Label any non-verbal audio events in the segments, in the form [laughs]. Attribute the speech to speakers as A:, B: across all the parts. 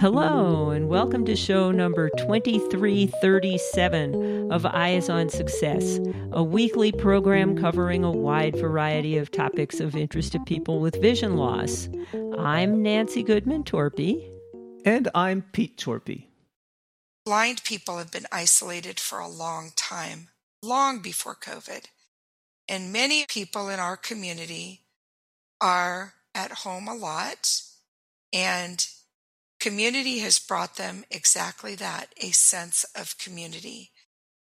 A: Hello, and welcome to show number 2337 of Eyes on Success, a weekly program covering a wide variety of topics of interest to people with vision loss. I'm Nancy Goodman Torpey.
B: And I'm Pete Torpey.
C: Blind people have been isolated for a long time, long before COVID. And many people in our community are at home a lot and Community has brought them exactly that a sense of community.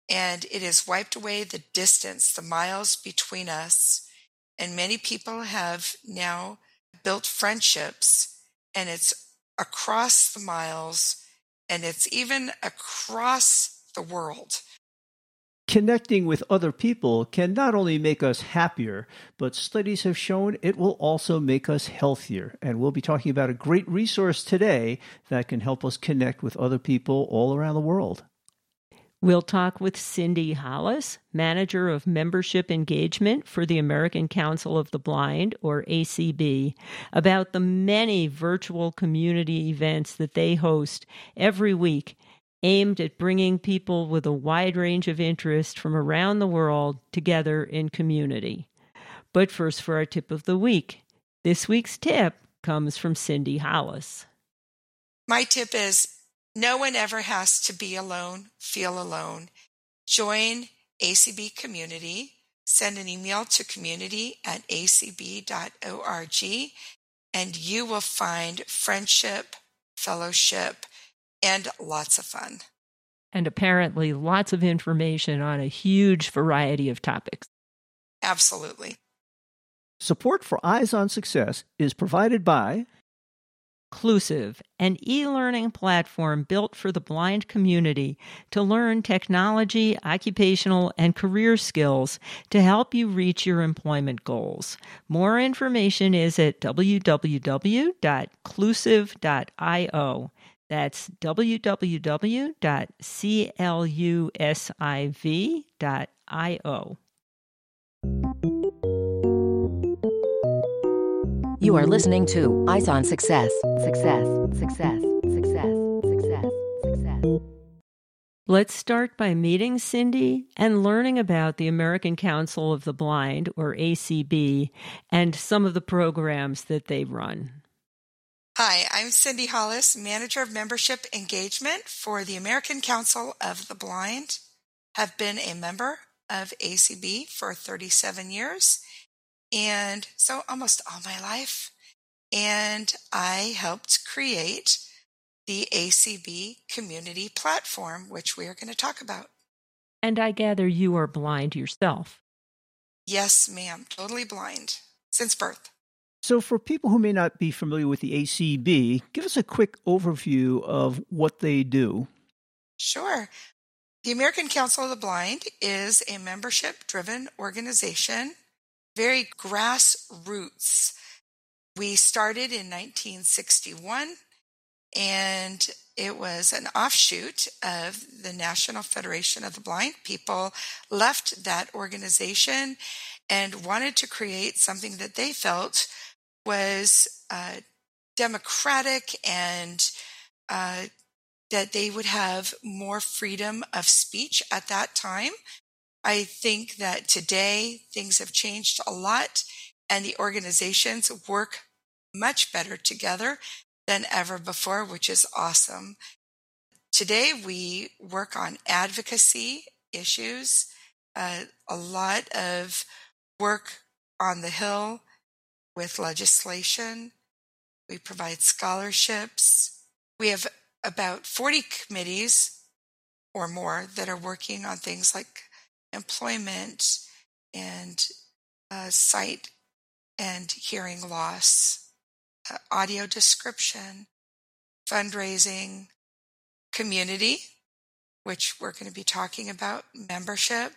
C: And it has wiped away the distance, the miles between us. And many people have now built friendships, and it's across the miles and it's even across the world
B: connecting with other people can not only make us happier, but studies have shown it will also make us healthier. And we'll be talking about a great resource today that can help us connect with other people all around the world.
A: We'll talk with Cindy Hollis, Manager of Membership Engagement for the American Council of the Blind, or ACB, about the many virtual community events that they host every week aimed at bringing people with a wide range of interest from around the world together in community. But first, for our tip of the week. This week's tip comes from Cindy Hollis.
C: My tip is no one ever has to be alone, feel alone. Join ACB Community. Send an email to community at acb.org and you will find friendship, fellowship, and lots of fun.
A: And apparently, lots of information on a huge variety of topics.
C: Absolutely.
B: Support for Eyes on Success is provided by
A: Clusive, an e learning platform built for the blind community to learn technology, occupational, and career skills to help you reach your employment goals. More information is at www.clusive.io. That's www.clusive.io.
D: You are listening to Eyes on Success. Success, success, success, success, success.
A: Let's start by meeting Cindy and learning about the American Council of the Blind, or ACB, and some of the programs that they run.
C: Hi, I'm Cindy Hollis, Manager of Membership Engagement for the American Council of the Blind. Have been a member of ACB for 37 years and so almost all my life. And I helped create the ACB community platform, which we are going to talk about.
A: And I gather you are blind yourself.
C: Yes, ma'am, totally blind since birth.
B: So, for people who may not be familiar with the ACB, give us a quick overview of what they do.
C: Sure. The American Council of the Blind is a membership driven organization, very grassroots. We started in 1961 and it was an offshoot of the National Federation of the Blind. People left that organization and wanted to create something that they felt was uh, democratic and uh, that they would have more freedom of speech at that time. I think that today things have changed a lot and the organizations work much better together than ever before, which is awesome. Today we work on advocacy issues, uh, a lot of work on the Hill with legislation. We provide scholarships. We have about 40 committees or more that are working on things like employment and uh, sight and hearing loss, uh, audio description, fundraising, community, which we're going to be talking about, membership,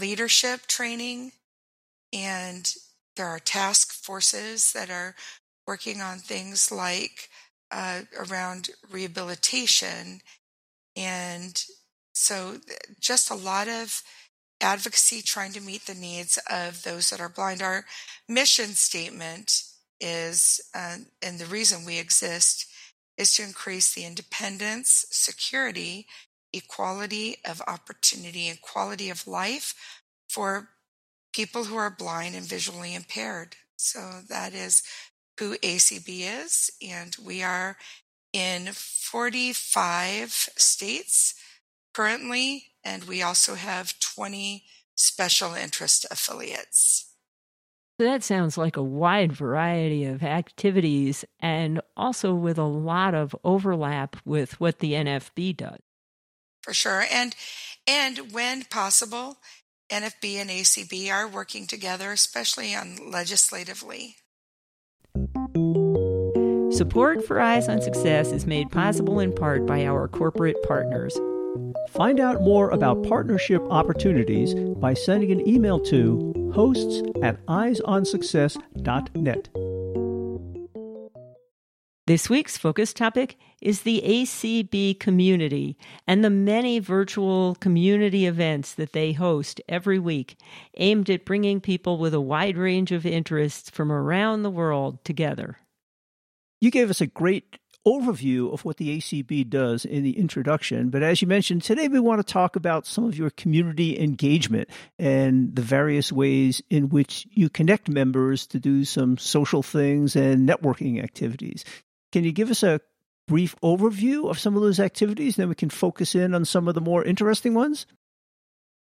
C: leadership training, and there are task forces that are working on things like uh, around rehabilitation. And so, just a lot of advocacy trying to meet the needs of those that are blind. Our mission statement is, uh, and the reason we exist is to increase the independence, security, equality of opportunity, and quality of life for people who are blind and visually impaired. So that is who ACB is, and we are in 45 states currently, and we also have 20 special interest affiliates.
A: So that sounds like a wide variety of activities and also with a lot of overlap with what the NFB does.
C: For sure. And and when possible, NFB and ACB are working together, especially on legislatively.
A: Support for Eyes on Success is made possible in part by our corporate partners.
B: Find out more about partnership opportunities by sending an email to hosts at eyesonsuccess.net.
A: This week's focus topic is the ACB community and the many virtual community events that they host every week, aimed at bringing people with a wide range of interests from around the world together.
B: You gave us a great overview of what the ACB does in the introduction. But as you mentioned, today we want to talk about some of your community engagement and the various ways in which you connect members to do some social things and networking activities. Can you give us a brief overview of some of those activities? Then we can focus in on some of the more interesting ones.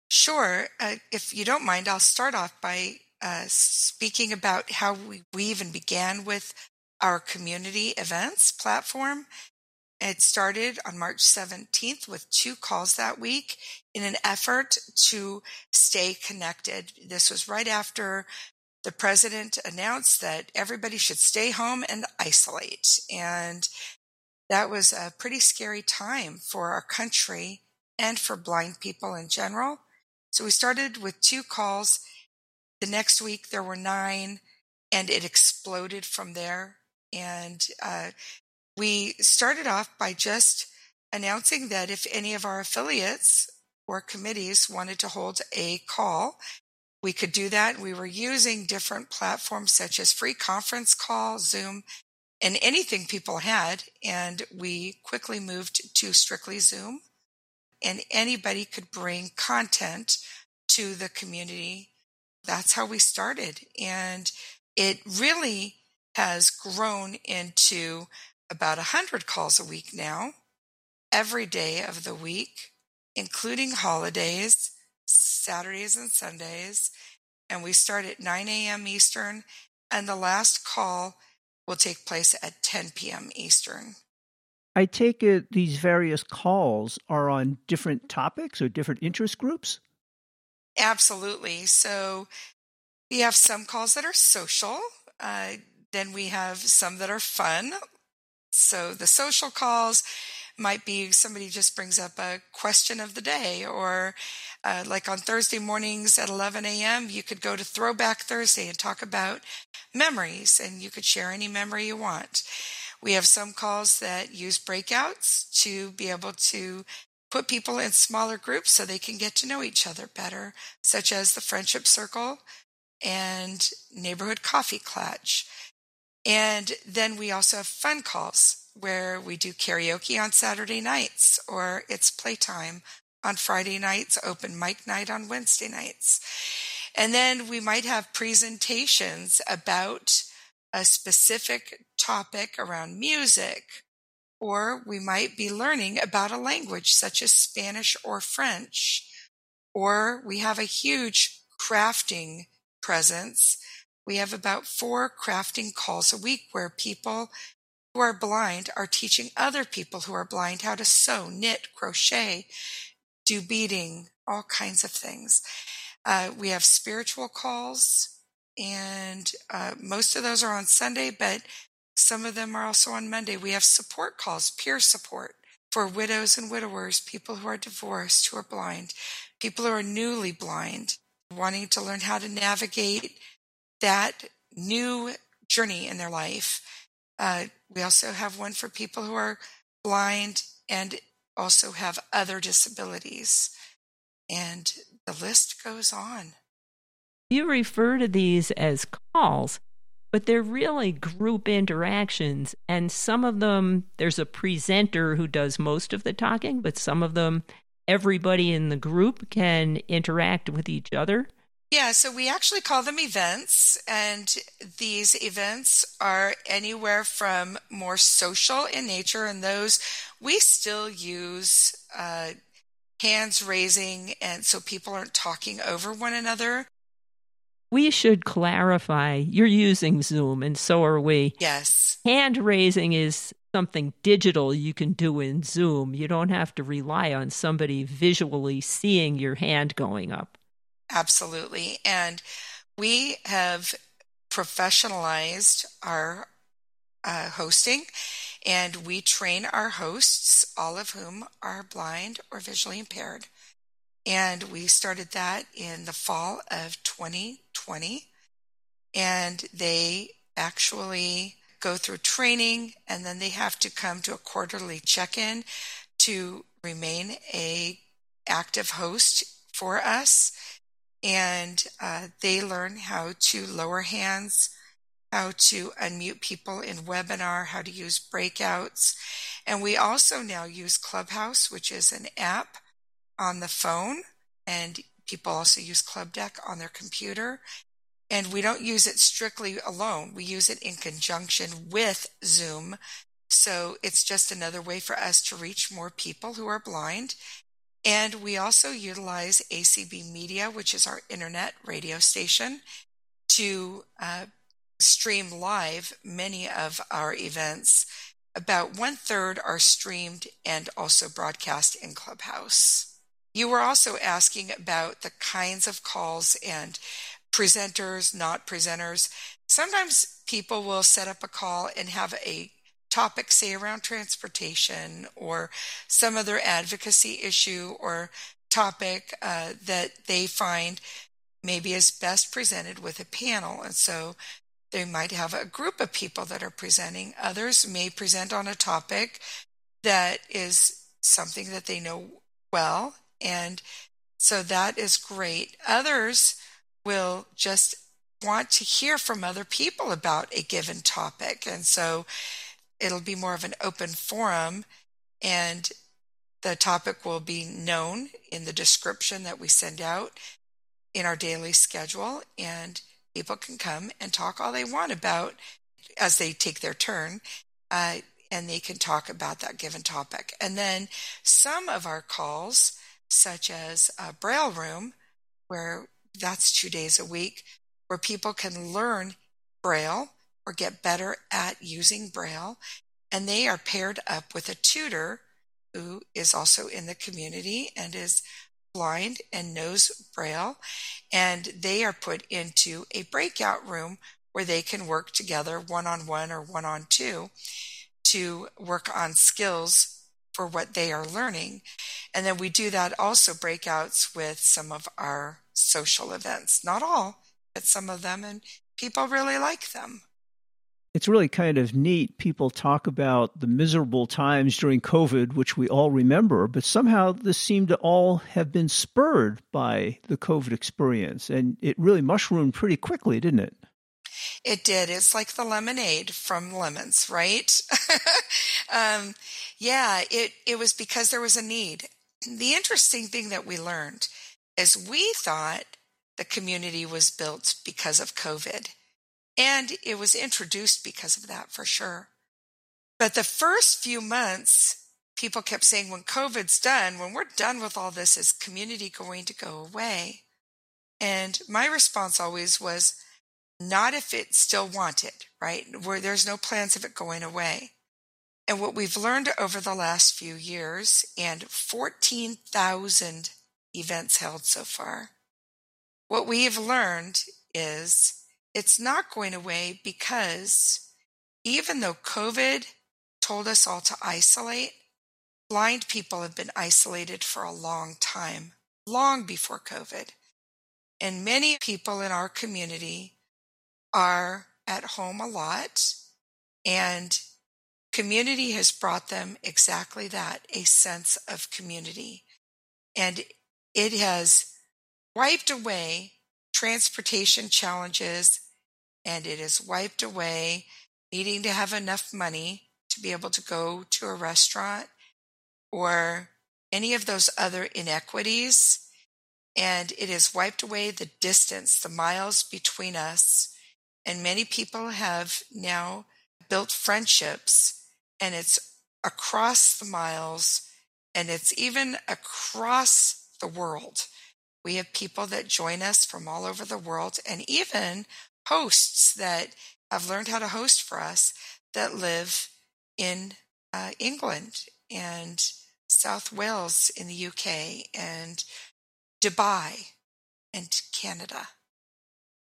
C: Sure. Uh, if you don't mind, I'll start off by uh, speaking about how we, we even began with our community events platform. It started on March 17th with two calls that week in an effort to stay connected. This was right after the president announced that everybody should stay home and isolate. And that was a pretty scary time for our country and for blind people in general. So we started with two calls. The next week there were nine, and it exploded from there. And uh, we started off by just announcing that if any of our affiliates or committees wanted to hold a call, we could do that. We were using different platforms such as free conference call, Zoom, and anything people had. And we quickly moved to strictly Zoom. And anybody could bring content to the community. That's how we started. And it really has grown into about 100 calls a week now, every day of the week, including holidays Saturdays and Sundays. And we start at 9 a.m. Eastern, and the last call will take place at 10 p.m. Eastern.
B: I take it these various calls are on different topics or different interest groups?
C: Absolutely. So we have some calls that are social. Uh, then we have some that are fun. So the social calls might be somebody just brings up a question of the day or uh, like on Thursday mornings at 11 a.m., you could go to Throwback Thursday and talk about memories and you could share any memory you want. We have some calls that use breakouts to be able to put people in smaller groups so they can get to know each other better, such as the Friendship Circle and Neighborhood Coffee Clutch. And then we also have fun calls where we do karaoke on Saturday nights or it's playtime on Friday nights, open mic night on Wednesday nights. And then we might have presentations about a specific topic around music, or we might be learning about a language such as Spanish or French, or we have a huge crafting presence. We have about four crafting calls a week where people who are blind are teaching other people who are blind how to sew, knit, crochet, do beading, all kinds of things. Uh, we have spiritual calls, and uh, most of those are on Sunday, but some of them are also on Monday. We have support calls, peer support for widows and widowers, people who are divorced, who are blind, people who are newly blind, wanting to learn how to navigate that new journey in their life. Uh, we also have one for people who are blind and also have other disabilities. And the list goes on.
A: You refer to these as calls. but they're really group interactions. And some of them, there's a presenter who does most of the talking, but some of them, everybody in the group can interact with each other.
C: Yeah, so we actually call them events, and these events are anywhere from more social in nature, and those we still use uh, hands raising, and so people aren't talking over one another.
A: We should clarify you're using Zoom, and so are we.
C: Yes.
A: Hand raising is something digital you can do in Zoom. You don't have to rely on somebody visually seeing your hand going up.
C: Absolutely. And we have professionalized our uh, hosting and we train our hosts, all of whom are blind or visually impaired. And we started that in the fall of 2020. And they actually go through training and then they have to come to a quarterly check-in to remain a active host for us and uh, they learn how to lower hands, how to unmute people in webinar, how to use breakouts. And we also now use Clubhouse, which is an app on the phone, and people also use Clubdeck on their computer. And we don't use it strictly alone. We use it in conjunction with Zoom. So it's just another way for us to reach more people who are blind and we also utilize ACB Media, which is our internet radio station, to uh, stream live many of our events. About one third are streamed and also broadcast in Clubhouse. You were also asking about the kinds of calls and presenters, not presenters. Sometimes people will set up a call and have a topic, say around transportation or some other advocacy issue or topic uh, that they find maybe is best presented with a panel. And so they might have a group of people that are presenting. Others may present on a topic that is something that they know well. And so that is great. Others will just want to hear from other people about a given topic. And so it'll be more of an open forum and the topic will be known in the description that we send out in our daily schedule and people can come and talk all they want about as they take their turn uh, and they can talk about that given topic. And then some of our calls such as a braille room where that's two days a week where people can learn braille or get better at using Braille. And they are paired up with a tutor who is also in the community and is blind and knows Braille. And they are put into a breakout room where they can work together one on one or one on two to work on skills for what they are learning. And then we do that also breakouts with some of our social events. Not all, but some of them, and people really like them
B: it's really kind of neat. People talk about the miserable times during COVID, which we all remember, but somehow this seemed to all have been spurred by the COVID experience. And it really mushroomed pretty quickly, didn't it?
C: It did. It's like the lemonade from lemons, right? [laughs] um, yeah, it, it was because there was a need. The interesting thing that we learned is we thought the community was built because of COVID and it was introduced because of that for sure. But the first few months, people kept saying, when COVID's done, when we're done with all this, is community going to go away? And my response always was, not if it's still wanted, right? Where there's no plans of it going away. And what we've learned over the last few years and 14,000 events held so far, what we have learned is it's not going away because even though COVID told us all to isolate, blind people have been isolated for a long time, long before COVID. And many people in our community are at home a lot, and community has brought them exactly that a sense of community. And it has wiped away transportation challenges and it is wiped away, needing to have enough money to be able to go to a restaurant or any of those other inequities. And it has wiped away the distance, the miles between us. And many people have now built friendships, and it's across the miles and it's even across the world. We have people that join us from all over the world and even hosts that have learned how to host for us that live in uh, England and South Wales in the UK and Dubai and Canada.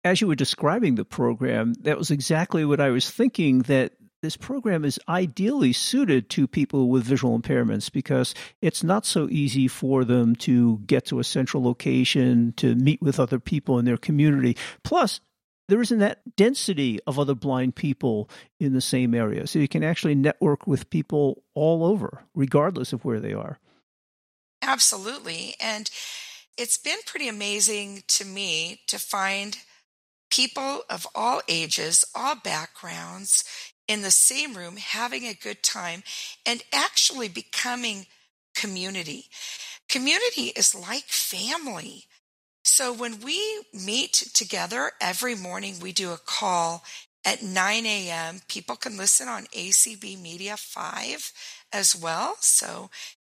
B: As you were describing the program, that was exactly what I was thinking that this program is ideally suited to people with visual impairments because it's not so easy for them to get to a central location, to meet with other people in their community. Plus, there isn't that density of other blind people in the same area. So you can actually network with people all over, regardless of where they are.
C: Absolutely. And it's been pretty amazing to me to find people of all ages, all backgrounds, in the same room having a good time and actually becoming community. Community is like family. So when we meet together every morning, we do a call at 9 a.m. People can listen on ACB Media 5 as well. So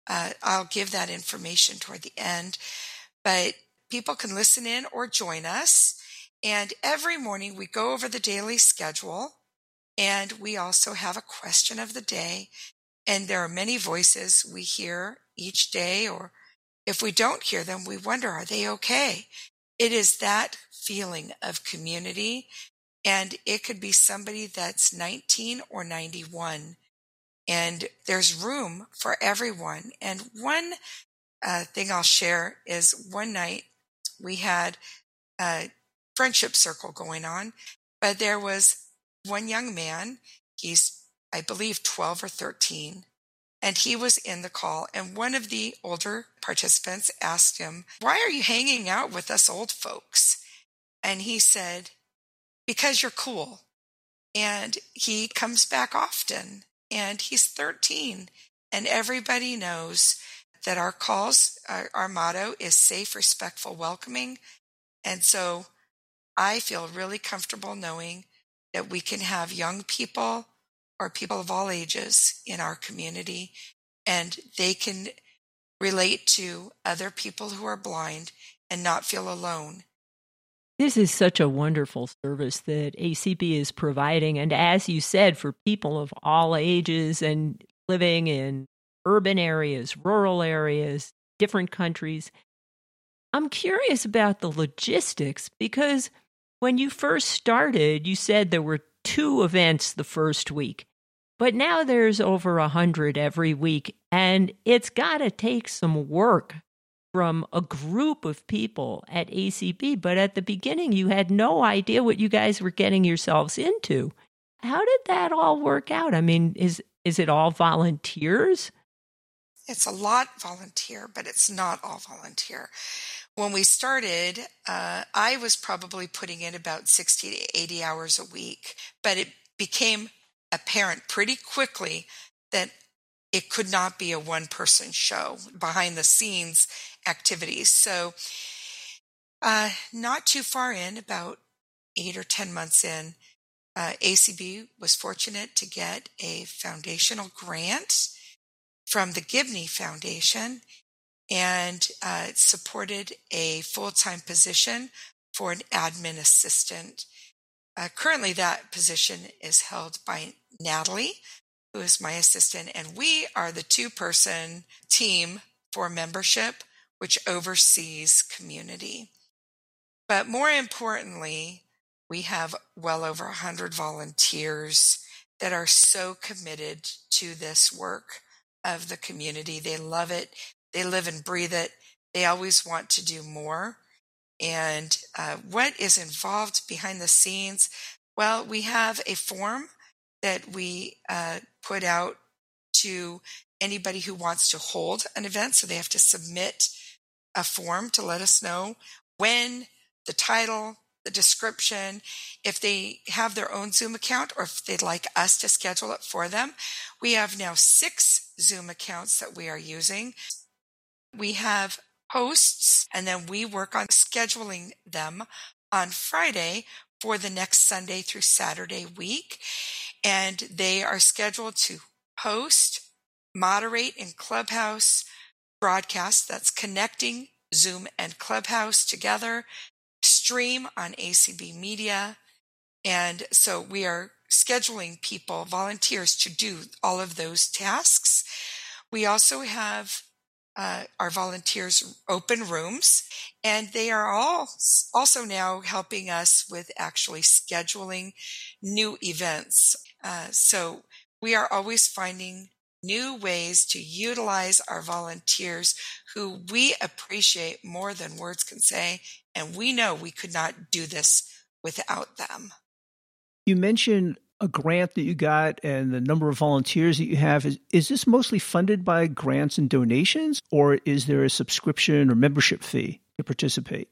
C: uh, I'll give that information toward the end. But people can listen in or join us. And every morning we go over the daily schedule and we also have a question of the day. And there are many voices we hear each day, or if we don't hear them, we wonder, are they okay? It is that feeling of community. And it could be somebody that's 19 or 91. And there's room for everyone. And one uh, thing I'll share is one night we had a friendship circle going on, but there was one young man, he's, I believe, 12 or 13, and he was in the call. And one of the older participants asked him, Why are you hanging out with us old folks? And he said, Because you're cool. And he comes back often, and he's 13. And everybody knows that our calls, our, our motto is safe, respectful, welcoming. And so I feel really comfortable knowing that we can have young people or people of all ages in our community and they can relate to other people who are blind and not feel alone.
A: This is such a wonderful service that ACB is providing. And as you said, for people of all ages and living in urban areas, rural areas, different countries. I'm curious about the logistics because when you first started, you said there were two events the first week, but now there's over a hundred every week, and it's got to take some work from a group of people at ACB. But at the beginning, you had no idea what you guys were getting yourselves into. How did that all work out? I mean, is is it all volunteers?
C: It's a lot volunteer, but it's not all volunteer when we started, uh, I was probably putting in about 60 to 80 hours a week, but it became apparent pretty quickly that it could not be a one person show behind the scenes activities. So, uh, not too far in, about eight or 10 months in, uh, ACB was fortunate to get a foundational grant from the Gibney Foundation and uh, supported a full time position for an admin assistant. Uh, currently, that position is held by Natalie, who is my assistant, and we are the two person team for membership, which oversees community. But more importantly, we have well over 100 volunteers that are so committed to this work of the community. They love it. They live and breathe it. They always want to do more. And uh, what is involved behind the scenes? Well, we have a form that we uh, put out to anybody who wants to hold an event. So they have to submit a form to let us know when the title, the description if they have their own Zoom account or if they'd like us to schedule it for them. We have now six Zoom accounts that we are using. We have hosts and then we work on scheduling them on Friday for the next Sunday through Saturday week. And they are scheduled to host, moderate in Clubhouse broadcast that's connecting Zoom and Clubhouse together, stream on ACB Media. And so we are scheduling people, volunteers to do all of those tasks. We also have uh, our volunteers open rooms and they are all also now helping us with actually scheduling new events. Uh, so we are always finding new ways to utilize our volunteers who we appreciate more than words can say. And we know we could not do this without them.
B: You mentioned a grant that you got and the number of volunteers that you have. Is, is this mostly funded by grants and donations, or is there a subscription or membership fee to participate?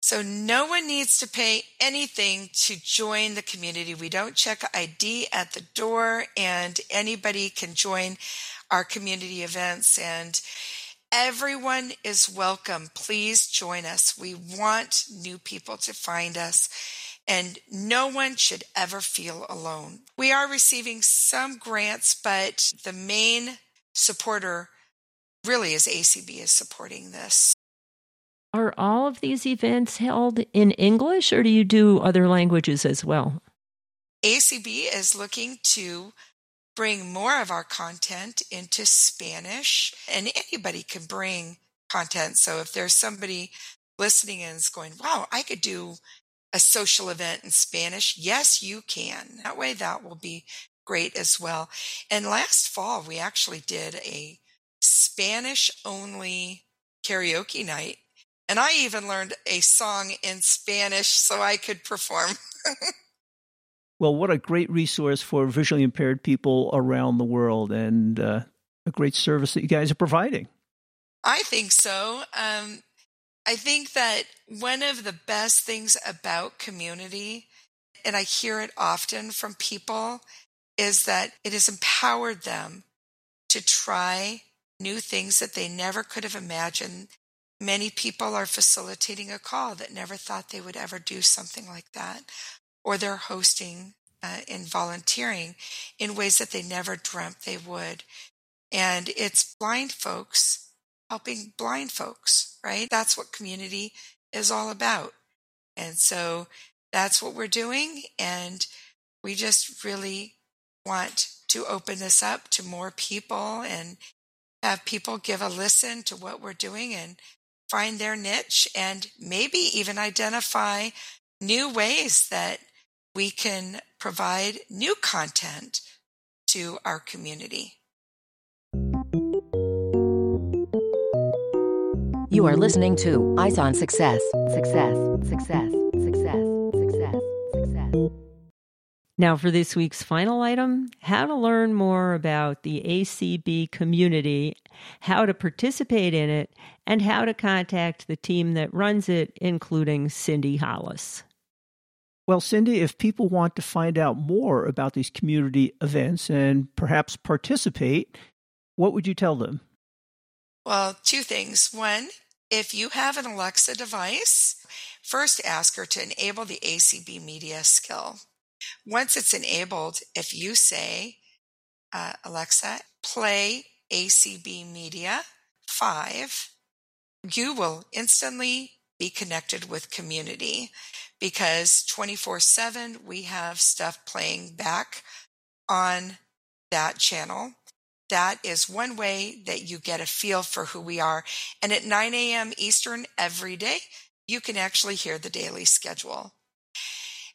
C: So no one needs to pay anything to join the community. We don't check ID at the door and anybody can join our community events and everyone is welcome. Please join us. We want new people to find us and no one should ever feel alone. We are receiving some grants, but the main supporter really is ACB is supporting this.
A: Are all of these events held in English or do you do other languages as well?
C: ACB is looking to bring more of our content into Spanish, and anybody can bring content. So if there's somebody listening and is going, wow, I could do a social event in Spanish, yes, you can. That way, that will be great as well. And last fall, we actually did a Spanish only karaoke night and I even learned a song in Spanish so I could perform. [laughs]
B: well, what a great resource for visually impaired people around the world and uh, a great service that you guys are providing.
C: I think so. Um, I think that one of the best things about community, and I hear it often from people, is that it has empowered them to try new things that they never could have imagined Many people are facilitating a call that never thought they would ever do something like that, or they're hosting uh, and volunteering in ways that they never dreamt they would. And it's blind folks helping blind folks, right? That's what community is all about. And so that's what we're doing. And we just really want to open this up to more people and have people give a listen to what we're doing and find their niche and maybe even identify new ways that we can provide new content to our community.
D: You are listening to Eyes on Success. Success, success, success, success, success.
A: Now, for this week's final item how to learn more about the ACB community, how to participate in it, and how to contact the team that runs it, including Cindy Hollis.
B: Well, Cindy, if people want to find out more about these community events and perhaps participate, what would you tell them?
C: Well, two things. One, if you have an Alexa device, first ask her to enable the ACB media skill. Once it's enabled, if you say, uh, Alexa, play ACB Media 5, you will instantly be connected with community because 24 7 we have stuff playing back on that channel. That is one way that you get a feel for who we are. And at 9 a.m. Eastern every day, you can actually hear the daily schedule.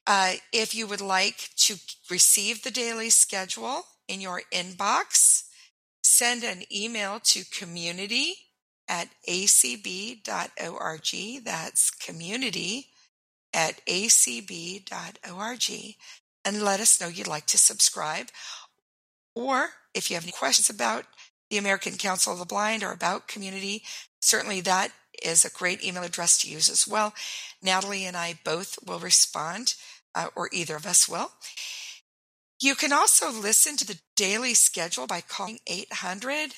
C: Uh, if you would like to receive the daily schedule in your inbox, send an email to community at acb.org. That's community at acb.org. And let us know you'd like to subscribe. Or if you have any questions about the American Council of the Blind or about community, certainly that is a great email address to use as well. Natalie and I both will respond, uh, or either of us will. You can also listen to the daily schedule by calling 800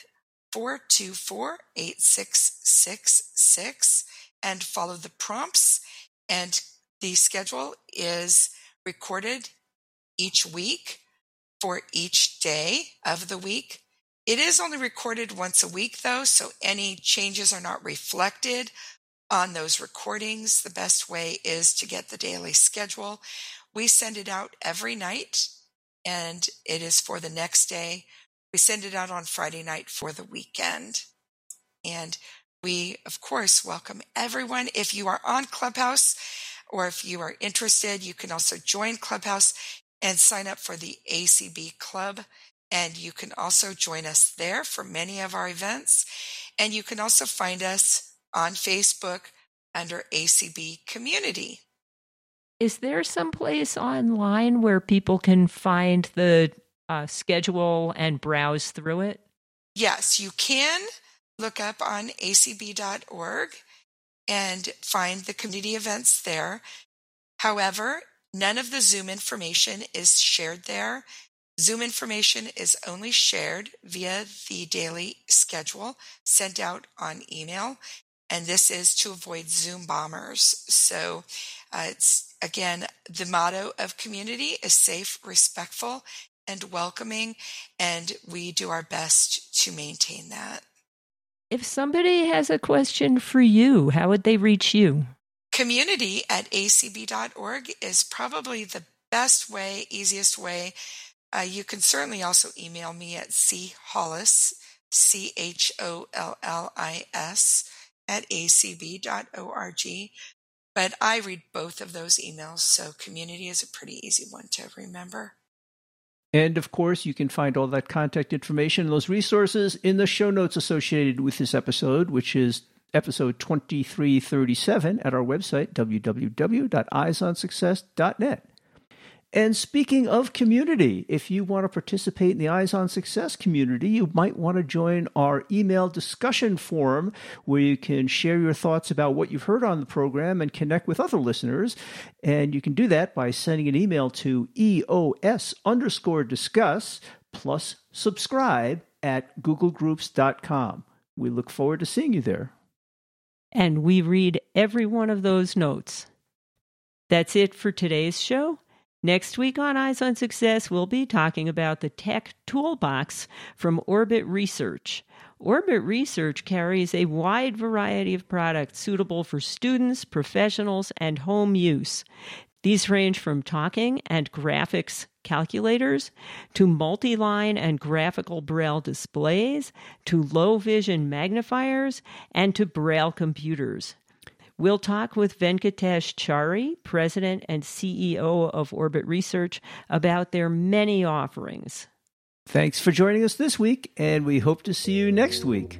C: 424 8666 and follow the prompts. And the schedule is recorded each week for each day of the week. It is only recorded once a week, though, so any changes are not reflected on those recordings. The best way is to get the daily schedule. We send it out every night and it is for the next day. We send it out on Friday night for the weekend. And we, of course, welcome everyone. If you are on Clubhouse or if you are interested, you can also join Clubhouse and sign up for the ACB Club. And you can also join us there for many of our events. And you can also find us on Facebook under ACB Community.
A: Is there some place online where people can find the uh, schedule and browse through it?
C: Yes, you can look up on acb.org and find the community events there. However, none of the Zoom information is shared there. Zoom information is only shared via the daily schedule sent out on email. And this is to avoid Zoom bombers. So uh, it's again, the motto of community is safe, respectful, and welcoming. And we do our best to maintain that.
A: If somebody has a question for you, how would they reach you?
C: Community at acb.org is probably the best way, easiest way. Uh, you can certainly also email me at chollis, C H O L L I S, at acb.org. But I read both of those emails, so community is a pretty easy one to remember.
B: And of course, you can find all that contact information, those resources in the show notes associated with this episode, which is episode 2337 at our website, www.eyesonsuccess.net. And speaking of community, if you want to participate in the Eyes on Success community, you might want to join our email discussion forum where you can share your thoughts about what you've heard on the program and connect with other listeners. And you can do that by sending an email to EOS underscore discuss plus subscribe at googlegroups.com. We look forward to seeing you there.
A: And we read every one of those notes. That's it for today's show. Next week on Eyes on Success, we'll be talking about the tech toolbox from Orbit Research. Orbit Research carries a wide variety of products suitable for students, professionals, and home use. These range from talking and graphics calculators to multi line and graphical braille displays to low vision magnifiers and to braille computers. We'll talk with Venkatesh Chari, President and CEO of Orbit Research, about their many offerings.
B: Thanks for joining us this week, and we hope to see you next week.